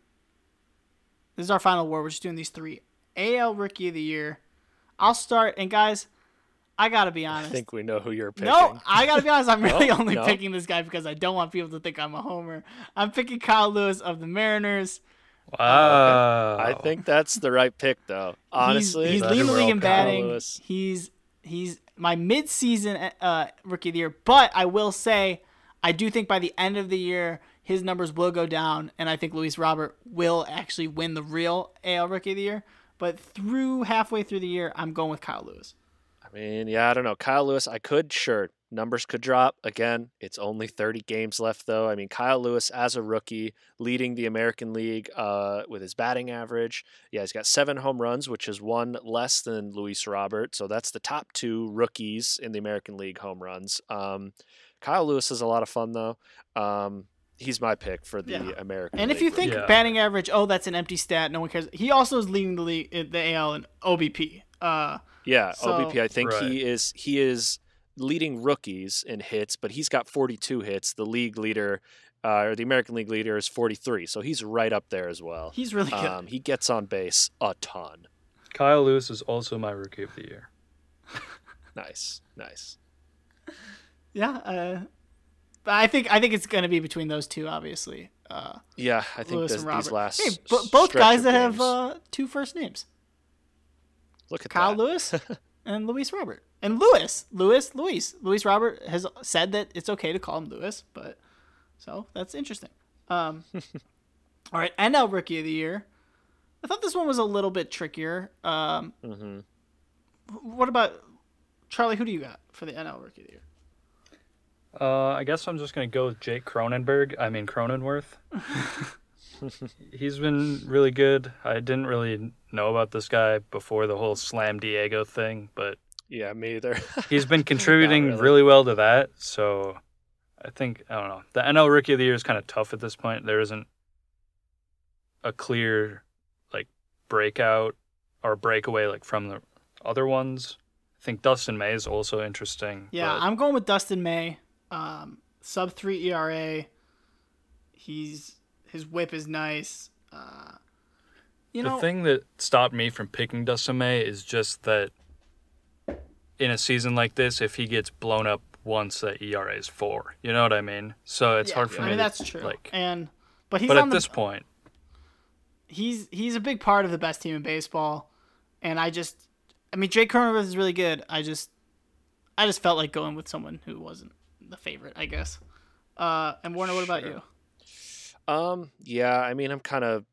This is our final award. We're just doing these three. AL rookie of the year. I'll start, and guys, I gotta be honest. I think we know who you're picking. No, I gotta be honest. I'm really No, only no. picking this guy because I don't want people to think I'm a homer. I'm picking Kyle Lewis of the Mariners. Wow. I think that's the right pick, though. Honestly, he's, he's leading the league in batting. Lewis. He's he's my mid-season uh, rookie of the year, but I will say I do think by the end of the year his numbers will go down, and I think Luis Robert will actually win the real AL rookie of the year. But through halfway through the year, I'm going with Kyle Lewis. I mean, yeah, I don't know. Kyle Lewis, I could, sure. Numbers could drop. Again, it's only 30 games left, though. I mean, Kyle Lewis, as a rookie, leading the American League uh, with his batting average. Yeah, he's got seven home runs, which is one less than Luis Robert. So that's the top two rookies in the American League home runs. Um, Kyle Lewis is a lot of fun, though. Um, he's my pick for the Yeah. American And if you think Yeah. batting average, oh, that's an empty stat, no one cares. He also is leading the league, in the AL in OBP. Uh, Yeah, So- OBP. I think Right. he is he is leading rookies in hits, but he's got 42 hits. The league leader, uh, or the American League leader, is 43, so he's right up there as well. he's really good. Um, he gets on base a ton. Kyle Lewis is also my rookie of the year. Nice, nice. yeah. Uh, but I think I think it's gonna be between those two, obviously. Uh, Yeah, I think Lewis this, and Robert. these last hey, bo- both guys of that have games- uh, two first names. Look at Kyle that. Lewis and Luis Robert. And Lewis, Lewis, Luis. Luis Robert has said that it's okay to call him Lewis, but so that's interesting. Um, all right, NL Rookie of the Year. I thought this one was a little bit trickier. Um, Mhm. What about Charlie? Who do you got for the NL Rookie of the Year? Uh, I guess I'm just gonna go with Jake Cronenberg. I mean Cronenworth. He's been really good. I didn't really know about this guy before the whole Slam Diego thing, but Yeah, me either. he's been contributing really. really well to that. So I think I don't know. The NL Rookie of the Year is kind of tough at this point. There isn't a clear like breakout or breakaway like from the other ones. I think Dustin May is also interesting. Yeah, but- I'm going with Dustin May. Um, sub three ERA. He's his whip is nice. Uh, you the know, thing that stopped me from picking Dustin May is just that in a season like this, if he gets blown up once, that ERA is four. You know what I mean? So it's yeah, hard for I me. mean to, that's true. Like, and but he's but at the, this point, he's he's a big part of the best team in baseball, and I just, I mean, Jake Cronenworth is really good. I just, I just felt like going with someone who wasn't the favorite, I guess. Uh, and Warner, what about you? Um, yeah, I mean, I'm kind of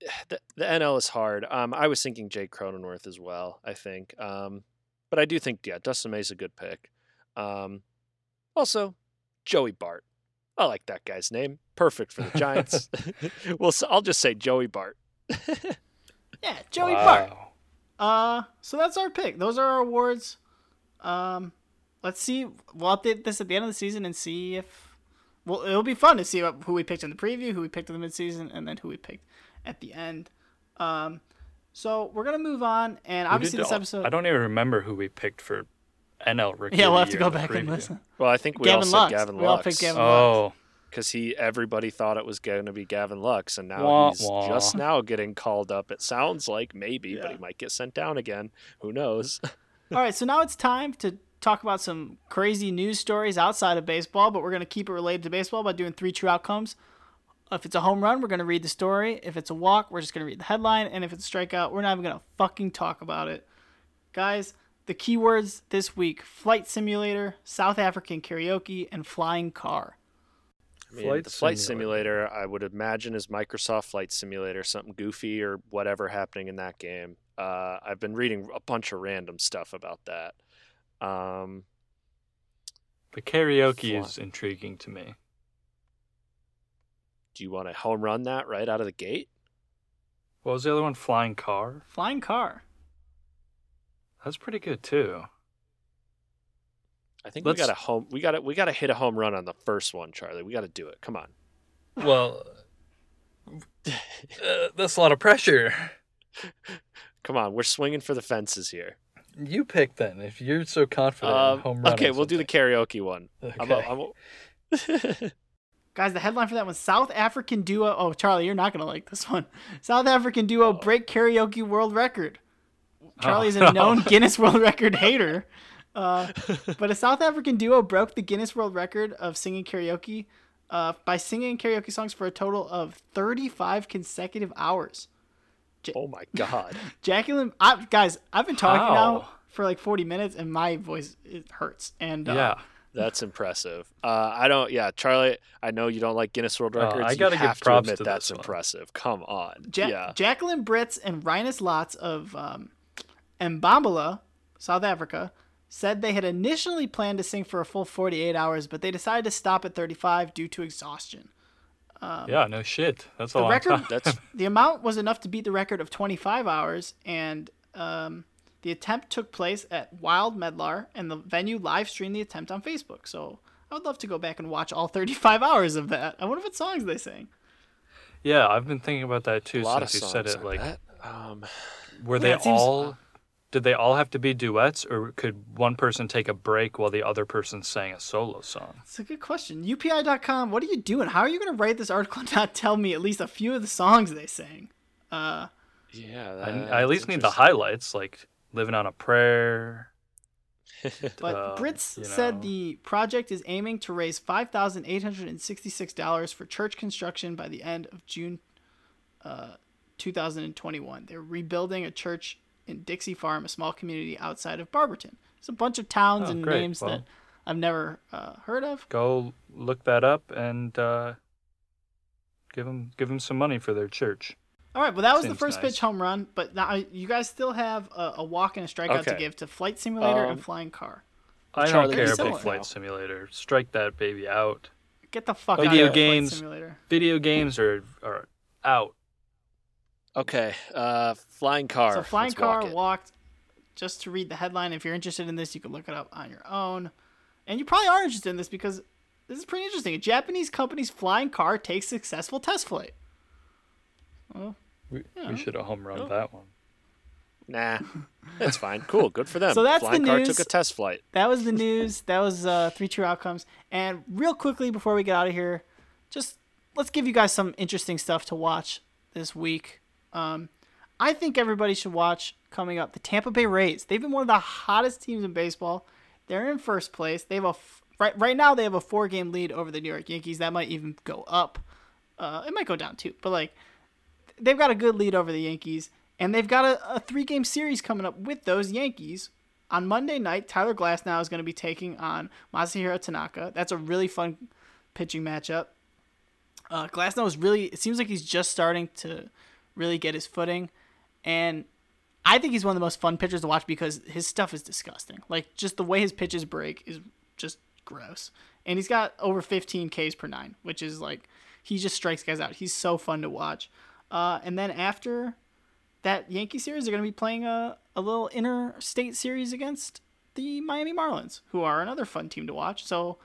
the, the NL is hard. Um, I was thinking Jake Cronenworth as well. I think, um, but I do think yeah, Dustin May's a good pick. Um, also, Joey Bart. I like that guy's name. Perfect for the Giants. well, so I'll just say Joey Bart. Yeah, Joey Bart. wow. Uh, so that's our pick. Those are our awards. Um, let's see. We'll update this at the end of the season and see if. Well, it'll be fun to see what, who we picked in the preview, who we picked in the midseason, and then who we picked at the end. Um, so we're gonna move on, and obviously this all- episode. I don't even remember who we picked for NL Rookie. yeah, we'll have to go in the back and listen. Well, I think we all Gavin said Lux. Gavin We all picked Gavin Oh, because he everybody thought it was going to be Gavin Lux, and now Wah, he's wah. just now getting called up. It sounds like maybe, but he might get sent down again. Who knows? All right, so now it's time to talk about some crazy news stories outside of baseball, but we're going to keep it related to baseball by doing three true outcomes. If it's a home run, we're going to read the story. If it's a walk, we're just going to read the headline. And if it's a strikeout, we're not even going to fucking talk about it. Guys, the keywords this week flight simulator, South African karaoke, and flying car. I mean, Flight the flight Simulator. simulator, I would imagine, is Microsoft Flight Simulator, something goofy or whatever happening in that game. Uh, I've been reading a bunch of random stuff about that. Um, the karaoke Fly. is intriguing to me. do you want to home run that right out of the gate? What was the other one? Flying car. Flying car. That's pretty good too. I think Let's- we got a home. We got to we got to hit a home run on the first one, Charlie. We got to do it. Come on. Well, uh, that's a lot of pressure. Come on, we're swinging for the fences here. You pick then if you're so confident. Um, home run okay, we'll do the karaoke one. I'm a- Okay. I'm a- Guys, the headline for that one South African duo. Oh, Charlie, you're not going to like this one. South African duo break karaoke world record. Charlie is a Oh. known Guinness World Record hater. Uh, but a South African duo broke the Guinness World Record of singing karaoke uh, by singing karaoke songs for a total of 35 consecutive hours. Oh my god. Jacqueline, I, guys, I've been talking now for like 40 minutes and my voice it hurts. And uh, yeah. That's impressive. Uh, I don't. Yeah, Charlie. I know you don't like Guinness World Records. I you gotta give have props to admit to that's this one. impressive. Come on. Ja- yeah. Jacqueline Brits and Rhinus Lots of um, Mbombela, South Africa, said they had initially planned to sing for a full 48 hours, but they decided to stop at 35 due to exhaustion. Yeah, no shit. That's a The long record, time. That's the amount was enough to beat the record of 25 hours, and um, the attempt took place at Wild Medlar, and the venue live streamed the attempt on Facebook. So I would love to go back and watch all 35 hours of that. I wonder what songs they sang. Yeah, I've been thinking about that too a lot of since you said it. I Like. Um, were Yeah, they it seems- all? Did they all have to be duets, or could one person take a break while the other person sang a solo song? It's a good question. UPI.com, what are you doing? How are you going to write this article and not tell me at least a few of the songs they sang? Uh, yeah. I, that- I at least need the highlights, like "Living on a Prayer." but Uh, Brits you said the project is aiming to raise $5,866 for church construction by the end of June uh, 2021. They're rebuilding a church in Dixie Farm, a small community outside of Barberton. There's a bunch of towns Oh, and great. names Well- that I've never uh, heard of. Go look that up and uh, give them give them some money for their church. All right, well, that was the first nice. pitch home run, but now you guys still have a, a walk and a strikeout to give to Flight Simulator Um, and Flying Car. I Charlie, don't care about Flight Simulator. Strike that baby out. Get the fuck Video out of here, Flight games. Simulator. Video games are are out. Okay, uh, flying car. So flying Let's car walk walked. Just to read the headline, if you're interested in this, you can look it up on your own. And you probably are interested in this because this is pretty interesting. A Japanese company's flying car takes successful test flight. Well, We, Yeah. we should have home run Cool. that one. Nah, that's fine. Cool, good for them. So that's the flying car news. took a test flight. that was the news. that was uh, three true outcomes. And real quickly before we get out of here, just let's give you guys some interesting stuff to watch this week. Um, I think everybody should watch coming up the Tampa Bay Rays. They've been one of the hottest teams in baseball. They're in first place. They have a f- right right now they have a four game lead over the New York Yankees. That might even go up. Uh, it might go down too, but like they've got a good lead over the Yankees, and they've got a, a three game series coming up with those Yankees. On Monday night, Tyler Glasnow is going to be taking on Masahiro Tanaka. That's a really fun pitching matchup. Uh, Glasnow is really, it seems like he's just starting to really get his footing. And I think he's one of the most fun pitchers to watch because his stuff is disgusting. Like, just the way his pitches break is just gross. And he's got over 15 Ks per nine, which is like, he just strikes guys out. He's so fun to watch. Uh, and then after that Yankee series, they're going to be playing a, a little interstate series against the Miami Marlins, who are another fun team to watch. So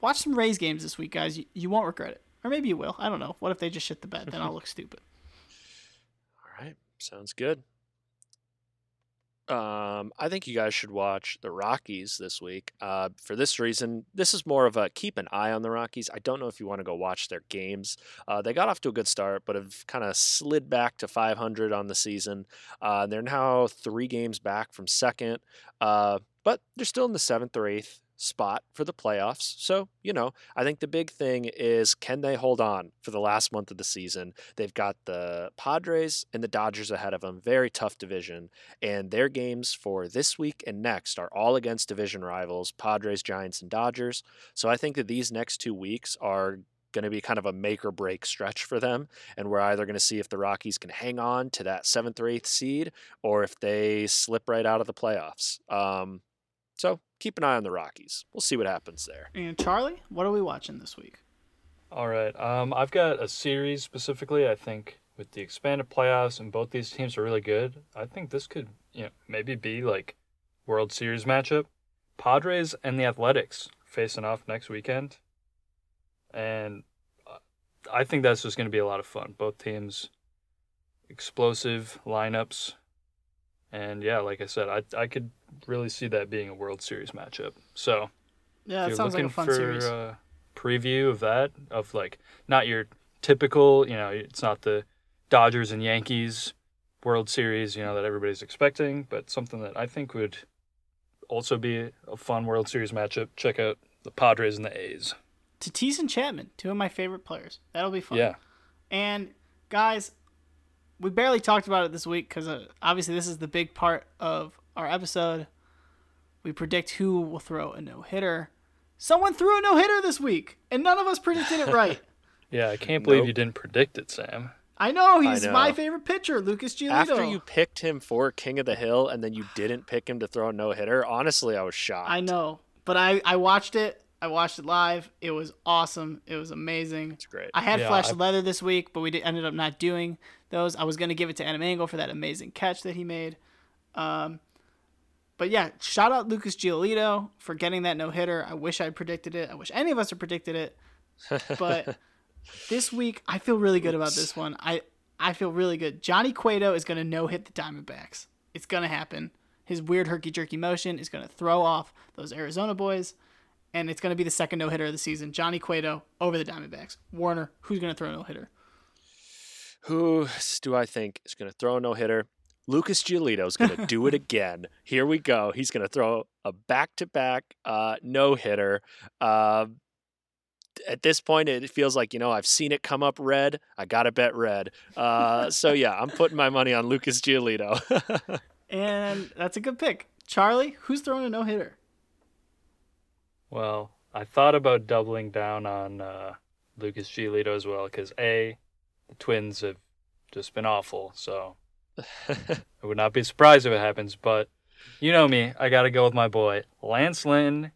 watch some Rays games this week, guys. You, you won't regret it. Or maybe you will. I don't know. What if they just shit the bed? Then I'll look stupid. Sounds good. Um, I think you guys should watch the Rockies this week. Uh, for this reason, this is more of a keep an eye on the Rockies. I don't know if you want to go watch their games. Uh, they got off to a good start, but have kind of slid back to 500 on the season. Uh, they're now three games back from second, uh, but they're still in the seventh or eighth spot for the playoffs. So, you know, I think the big thing is can they hold on for the last month of the season? They've got the Padres and the Dodgers ahead of them. Very tough division. And their games for this week and next are all against division rivals Padres, Giants, and Dodgers. So I think that these next two weeks are going to be kind of a make or break stretch for them. And we're either going to see if the Rockies can hang on to that seventh or eighth seed or if they slip right out of the playoffs. Um, so keep an eye on the Rockies. We'll see what happens there. And Charlie, what are we watching this week? All right. Um, I've got a series specifically. I think with the expanded playoffs and both these teams are really good. I think this could, you know, maybe be like World Series matchup. Padres and the Athletics facing off next weekend, and uh, I think that's just going to be a lot of fun. Both teams, explosive lineups, and yeah, like I said, I I could really see that being a World Series matchup. So Yeah, you're sounds like a fun for series. a preview of that, of like not your typical, you know, it's not the Dodgers and Yankees World Series, you know, that everybody's expecting, but something that I think would also be a fun World Series matchup. Check out the Padres and the A's. Tatis and Chapman, two of my favorite players. That'll be fun. Yeah. And guys, we barely talked about it this week because uh, obviously this is the big part of our episode. We predict who will throw a no hitter. Someone threw a no hitter this week, and none of us predicted it right. Yeah, I can't believe Nope. you didn't predict it, Sam. I know he's know. my favorite pitcher, Lucas Giolito. After you picked him for King of the Hill and then you didn't pick him to throw a no hitter, honestly, I was shocked. I know, but I I watched it. I watched it live. It was awesome. It was amazing. It's great. I had Yeah, Flash I- Leather this week, but we did, ended up not doing those. I was gonna give it to Adam Engel for that amazing catch that he made. Um, but yeah, shout out Lucas Giolito for getting that no hitter. I wish I predicted it. I wish any of us had predicted it. But this week, I feel really good about this one. I I feel really good. Johnny Cueto is gonna no hit the Diamondbacks. It's gonna happen. His weird herky jerky motion is gonna throw off those Arizona boys, and it's gonna be the second no hitter of the season. Johnny Cueto over the Diamondbacks. Warner, who's gonna throw a no hitter? Who do I think is going to throw a no hitter? Lucas Giolito is going to do it again. Here we go. He's going to throw a back to back no hitter. Uh, at this point, it feels like, you know, I've seen it come up red. I got to bet red. Uh, so, yeah, I'm putting my money on Lucas Giolito. And that's a good pick. Charlie, who's throwing a no hitter? Well, I thought about doubling down on uh, Lucas Giolito as well because A, the Twins have just been awful, so I would not be surprised if it happens, but you know me. I got to go with my boy, Lance Lynn.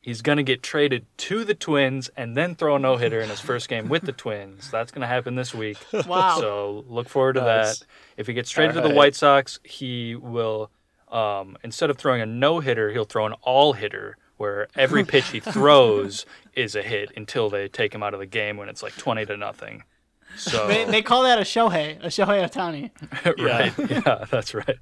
He's going to get traded to the Twins and then throw a no hitter in his first game with the Twins. That's going to happen this week. Wow. So look forward to Nice. that. If he gets traded to the White Sox, he will, um, instead of throwing a no hitter, he'll throw an all hitter where every pitch he throws is a hit until they take him out of the game when it's like 20 to nothing. So, They, they call that a Shohei, a Shohei Ohtani. right. Yeah, that's right.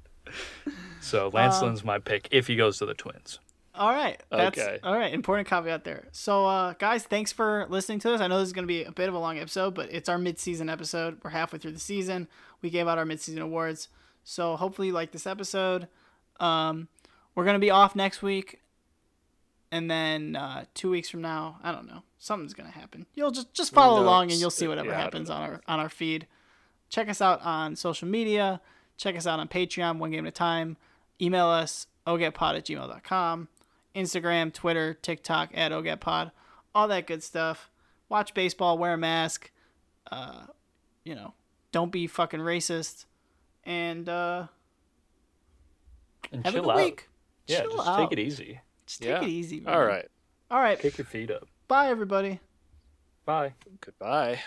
So Lance Um, Lynn's my pick if he goes to the Twins. All right. That's Okay. all right. Important caveat there. So, uh, guys, thanks for listening to this. I know this is going to be a bit of a long episode, but it's our mid-season episode. We're halfway through the season. We gave out our mid-season awards. So, hopefully, you like this episode. Um, we're going to be off next week, and then uh, two weeks from now, I don't know, something's going to happen. You'll just just follow knows? along, and you'll see whatever Yeah, happens on our on our feed. Check us out on social media. Check us out on Patreon, one game at a time. Email us, ogatpod at gmail.com. Instagram, Twitter, TikTok at ogatpod. All that good stuff. Watch baseball, wear a mask. Uh, you know, don't be fucking racist. And uh, And have a chill good out. week. Yeah, Chill just out. take it easy. Just take Yeah. it easy. Man. All right. All right. Kick your feet up. Bye, everybody. Bye. Goodbye.